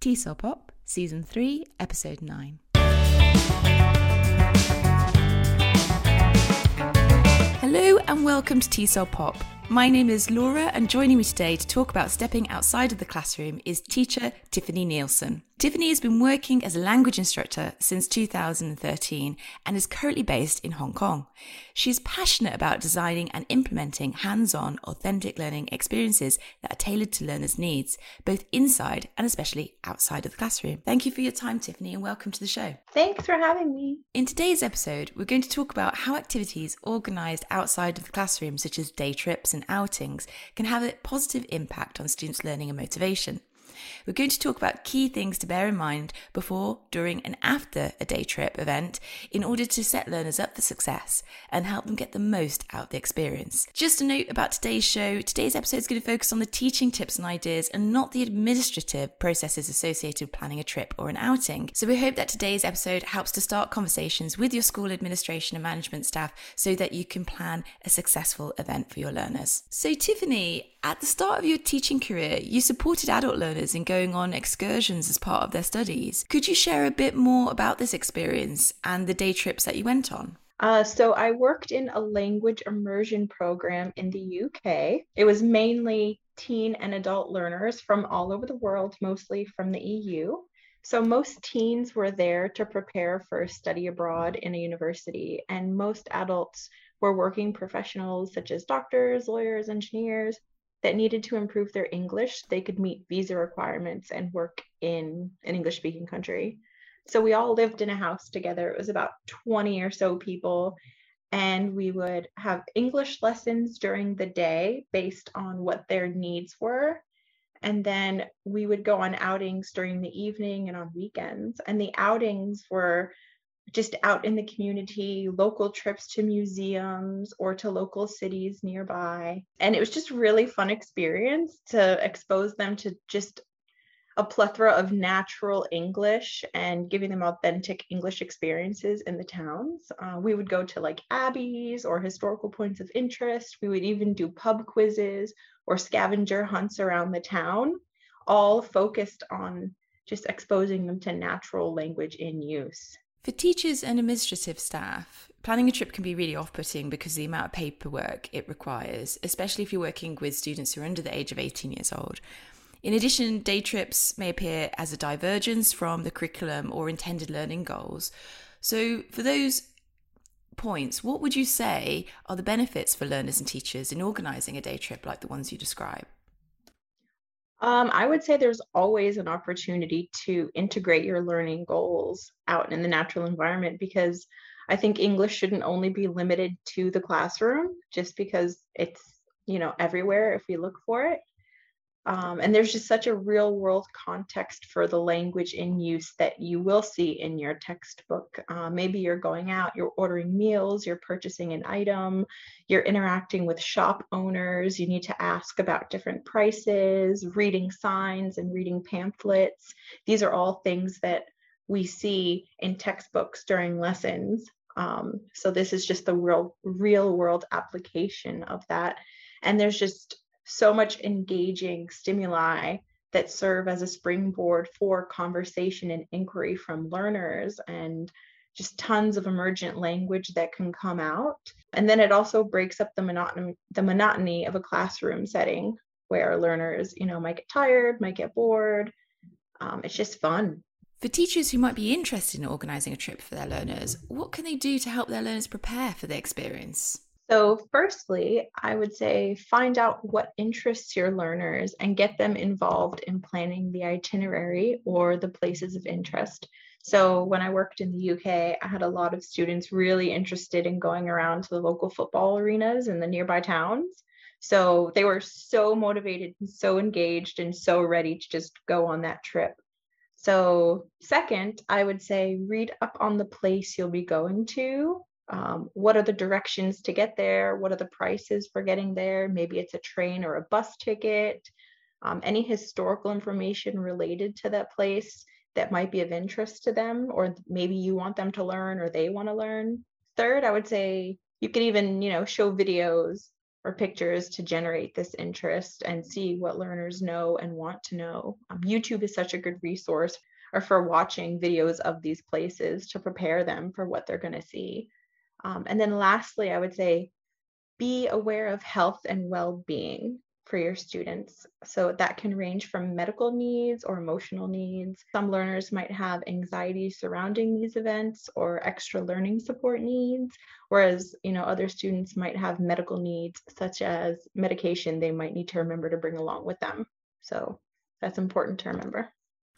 TESOL Pop, Season 3, Episode 9. Hello and welcome to TESOL Pop. My name is Laura, and joining me today to talk about stepping outside of the classroom is teacher Tiffany Nielsen. Tiffany has been working as a language instructor since 2013 and is currently based in Hong Kong. She is passionate about designing and implementing hands on, authentic learning experiences that are tailored to learners' needs, both inside and especially outside of the classroom. Thank you for your time, Tiffany, and welcome to the show. Thanks for having me. In today's episode, we're going to talk about how activities organised outside of the classroom, such as day trips and outings, can have a positive impact on students' learning and motivation. We're going to talk about key things to bear in mind before, during, and after a day trip event in order to set learners up for success and help them get the most out of the experience. Just a note about today's show today's episode is going to focus on the teaching tips and ideas and not the administrative processes associated with planning a trip or an outing. So we hope that today's episode helps to start conversations with your school administration and management staff so that you can plan a successful event for your learners. So, Tiffany, at the start of your teaching career, you supported adult learners in going on excursions as part of their studies. Could you share a bit more about this experience and the day trips that you went on? Uh, so I worked in a language immersion program in the UK. It was mainly teen and adult learners from all over the world, mostly from the EU. So most teens were there to prepare for study abroad in a university, and most adults were working professionals such as doctors, lawyers, engineers that needed to improve their English, they could meet visa requirements and work in an English speaking country. So we all lived in a house together. It was about 20 or so people. And we would have English lessons during the day based on what their needs were. And then we would go on outings during the evening and on weekends. And the outings were just out in the community, local trips to museums or to local cities nearby. And it was just really fun experience to expose them to just a plethora of natural English and giving them authentic English experiences in the towns. Uh, we would go to like abbeys or historical points of interest. We would even do pub quizzes or scavenger hunts around the town, all focused on just exposing them to natural language in use. For teachers and administrative staff, planning a trip can be really off putting because of the amount of paperwork it requires, especially if you're working with students who are under the age of 18 years old. In addition, day trips may appear as a divergence from the curriculum or intended learning goals. So, for those points, what would you say are the benefits for learners and teachers in organising a day trip like the ones you describe? Um, I would say there's always an opportunity to integrate your learning goals out in the natural environment because I think English shouldn't only be limited to the classroom just because it's, you know, everywhere if we look for it. Um, and there's just such a real world context for the language in use that you will see in your textbook. Uh, maybe you're going out, you're ordering meals, you're purchasing an item, you're interacting with shop owners, you need to ask about different prices, reading signs and reading pamphlets. These are all things that we see in textbooks during lessons. Um, so this is just the real, real world application of that. And there's just so much engaging stimuli that serve as a springboard for conversation and inquiry from learners and just tons of emergent language that can come out. And then it also breaks up the monotony the monotony of a classroom setting where learners you know might get tired might get bored. Um, it's just fun. For teachers who might be interested in organising a trip for their learners what can they do to help their learners prepare for the experience so, firstly, I would say find out what interests your learners and get them involved in planning the itinerary or the places of interest. So, when I worked in the UK, I had a lot of students really interested in going around to the local football arenas in the nearby towns. So, they were so motivated and so engaged and so ready to just go on that trip. So, second, I would say read up on the place you'll be going to um, what are the directions to get there? What are the prices for getting there? Maybe it's a train or a bus ticket. Um, any historical information related to that place that might be of interest to them, or maybe you want them to learn or they want to learn. Third, I would say you could even, you know, show videos or pictures to generate this interest and see what learners know and want to know. Um, YouTube is such a good resource or for watching videos of these places to prepare them for what they're going to see. Um, and then lastly, I would say be aware of health and well-being for your students. So that can range from medical needs or emotional needs. Some learners might have anxiety surrounding these events or extra learning support needs, whereas, you know, other students might have medical needs such as medication they might need to remember to bring along with them. So that's important to remember.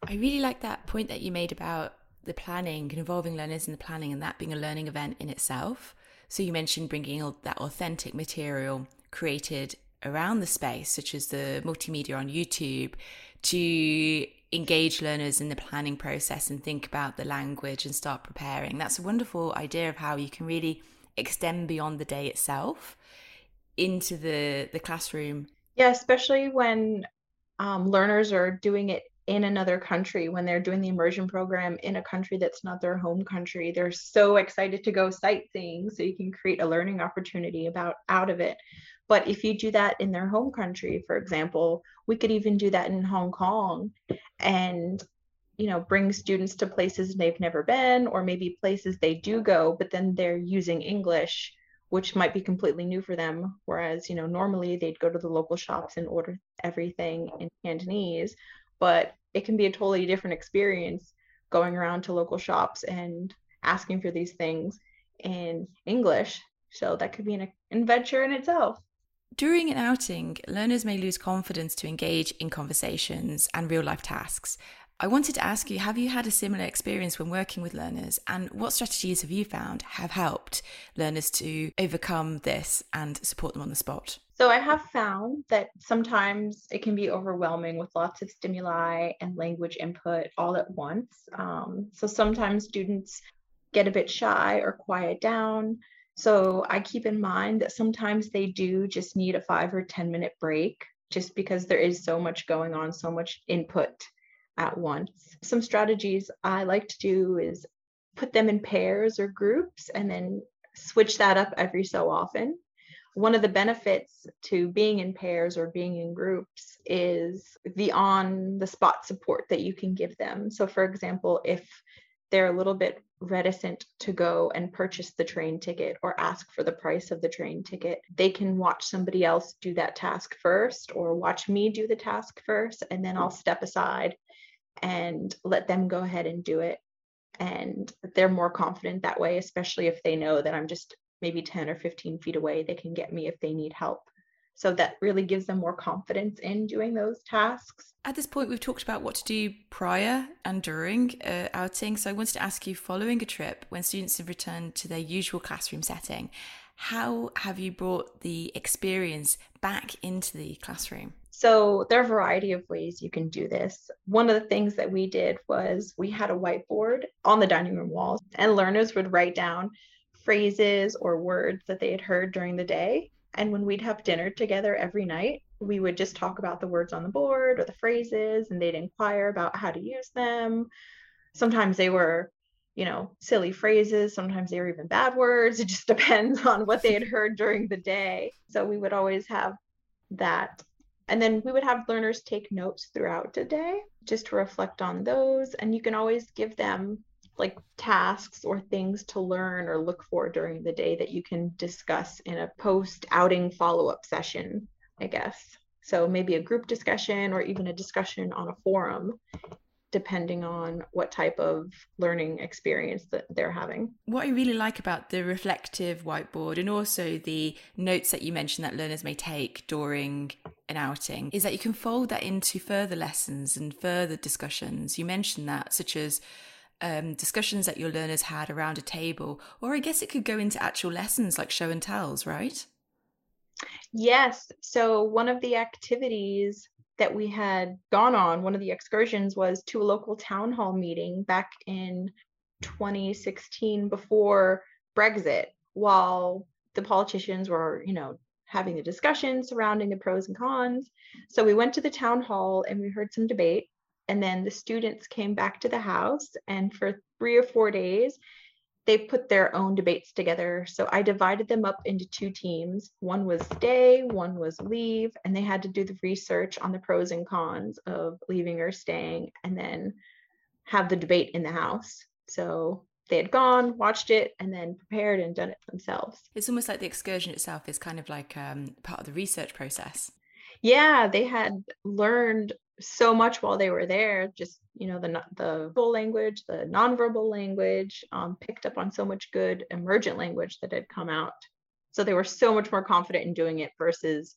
I really like that point that you made about the planning, involving learners in the planning and that being a learning event in itself. So you mentioned bringing that authentic material created around the space, such as the multimedia on YouTube, to engage learners in the planning process and think about the language and start preparing. That's a wonderful idea of how you can really extend beyond the day itself into the the classroom. Yeah, especially when um, learners are doing it in another country when they're doing the immersion program in a country that's not their home country they're so excited to go sightseeing so you can create a learning opportunity about out of it. But if you do that in their home country, for example, we could even do that in Hong Kong and you know bring students to places they've never been or maybe places they do go but then they're using english which might be completely new for them. Whereas you know normally they'd go to the local shops and order everything in cantonese. But it can be a totally different experience going around to local shops and asking for these things in english so that could be an adventure in itself during an outing, learners may lose confidence to engage in conversations and real life tasks. I wanted to ask you have you had a similar experience when working with learners, and what strategies have you found have helped learners to overcome this and support them on the spot? So, I have found that sometimes it can be overwhelming with lots of stimuli and language input all at once. Um, so, sometimes students get a bit shy or quiet down. So I keep in mind that sometimes they do just need a five or 10 minute break just because there is so much going on, so much input at once. Some strategies I like to do is put them in pairs or groups and then switch that up every so often. One of the benefits to being in pairs or being in groups is the on the spot support that you can give them. So, for example, if they're a little bit reticent to go and purchase the train ticket or ask for the price of the train ticket, they can watch somebody else do that task first or watch me do the task first, and then I'll step aside and let them go ahead and do it. And they're more confident that way, especially if they know that I'm just maybe 10 or 15 feet away. They can get me if they need help. So that really gives them more confidence in doing those tasks. At this point, we've talked about what to do prior and during uh, outing. So I wanted to ask you following a trip, when students have returned to their usual classroom setting, how have you brought the experience back into the classroom? So there are a variety of ways you can do this. One of the things that we did was we had a whiteboard on the dining room walls, and learners would write down phrases or words that they had heard during the day and when we'd have dinner together every night, we would just talk about the words on the board or the phrases, and they'd inquire about how to use them. Sometimes they were, you know, silly phrases. Sometimes they were even bad words. It just depends on what they had heard during the day. So we would always have that. And then we would have learners take notes throughout the day just to reflect on those. And you can always give them like tasks or things to learn or look for during the day that you can discuss in a post outing follow up session, I guess. So maybe a group discussion or even a discussion on a forum, depending on what type of learning experience that they're having. What I really like about the reflective whiteboard and also the notes that you mentioned that learners may take during an outing is that you can fold that into further lessons and further discussions. You mentioned that, such as um, discussions that your learners had around a table, or I guess it could go into actual lessons like show and tells, right? Yes. So, one of the activities that we had gone on, one of the excursions was to a local town hall meeting back in 2016 before Brexit, while the politicians were, you know, having the discussion surrounding the pros and cons. So, we went to the town hall and we heard some debate and then the students came back to the house, and for three or four days, they put their own debates together. So I divided them up into two teams. One was stay, one was leave, and they had to do the research on the pros and cons of leaving or staying and then have the debate in the house. So they had gone, watched it, and then prepared and done it themselves. It's almost like the excursion itself is kind of like um, part of the research process. Yeah, they had learned so much while they were there just you know the the verbal language the nonverbal language um, picked up on so much good emergent language that had come out so they were so much more confident in doing it versus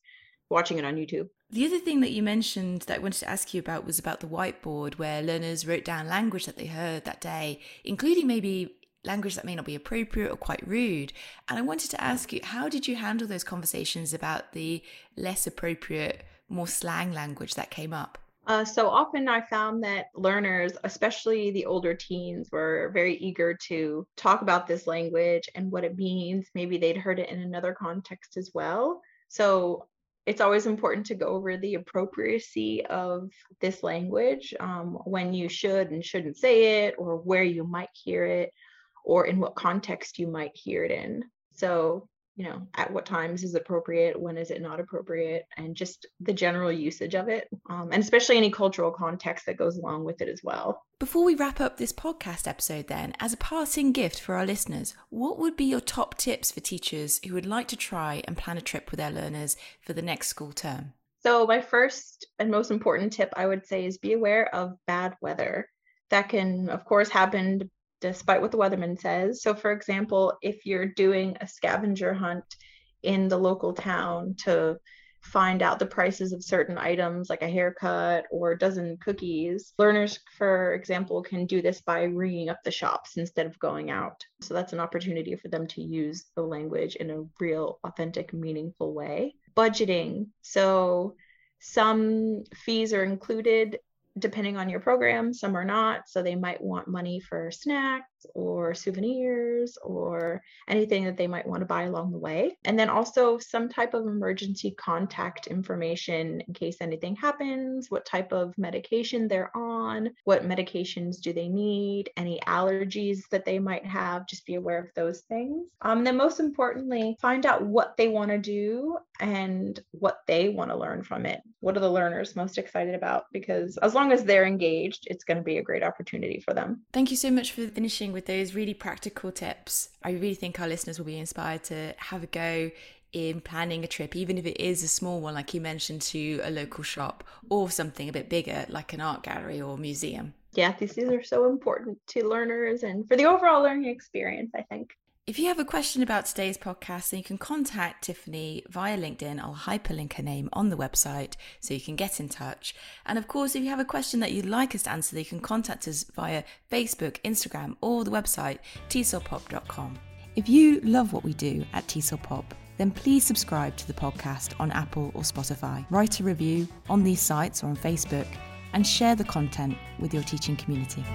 watching it on youtube the other thing that you mentioned that i wanted to ask you about was about the whiteboard where learners wrote down language that they heard that day including maybe language that may not be appropriate or quite rude. And I wanted to ask you, how did you handle those conversations about the less appropriate, more slang language that came up? Uh, so often I found that learners, especially the older teens, were very eager to talk about this language and what it means. Maybe they'd heard it in another context as well. So it's always important to go over the appropriacy of this language, um, when you should and shouldn't say it, or where you might hear it, or in what context you might hear it in. So you know at what times is appropriate when is it not appropriate and just the general usage of it um, and especially any cultural context that goes along with it as well. Before we wrap up this podcast episode then as a parting gift for our listeners what would be your top tips for teachers who would like to try and plan a trip with their learners for the next school term? So my first and most important tip i would say is be aware of bad weather. That can of course happen despite what the weatherman says. So, for example, if you're doing a scavenger hunt in the local town to find out the prices of certain items like a haircut or a dozen cookies. Learners, for example, can do this by ringing up the shops instead of going out. So that's an opportunity for them to use the language in a real, authentic, meaningful way. Budgeting. So some fees are included depending on your program, some are not. So they might want money for snacks or souvenirs or anything that they might want to buy along the way. And then also some type of emergency contact information in case anything happens, what type of medication they're on, what medications do they need, any allergies that they might have, just be aware of those things. Um, then most importantly, find out what they want to do and what they want to learn from it. What are the learners most excited about? Because as long as they're engaged, it's going to be a great opportunity for them. Thank you so much for finishing with those really practical tips. I really think our listeners will be inspired to have a go in planning a trip, even if it is a small one, like you mentioned, to a local shop or something a bit bigger, like an art gallery or museum. Yeah, these are so important to learners and for the overall learning experience, I think. If you have a question about today's podcast, then you can contact Tiffany via LinkedIn. I'll hyperlink her name on the website so you can get in touch. And of course, if you have a question that you'd like us to answer, then you can contact us via Facebook, Instagram, or the website tesolpop.com. If you love what we do at TESOL then please subscribe to the podcast on Apple or Spotify. Write a review on these sites or on Facebook and share the content with your teaching community.